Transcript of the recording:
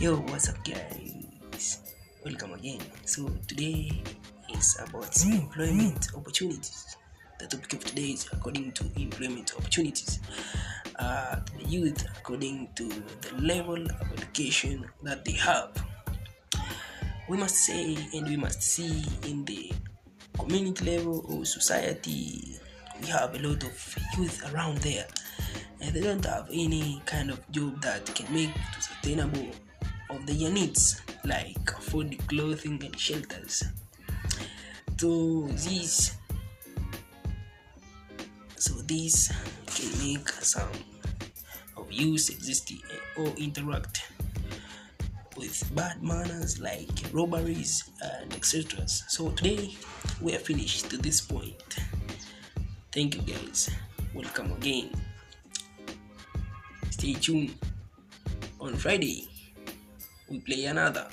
Yo, what's up, guys? Welcome again. So, today is about employment opportunities. The topic of today is according to employment opportunities. Uh, youth, according to the level of education that they have. We must say and we must see in the community level or society, we have a lot of youth around there and they don't have any kind of job that can make to sustainable of their needs like food clothing and shelters. So this so this can make some of use exist or interact with bad manners like robberies and etc so today we are finished to this point. Thank you guys. Welcome again. Stay tuned on friday play another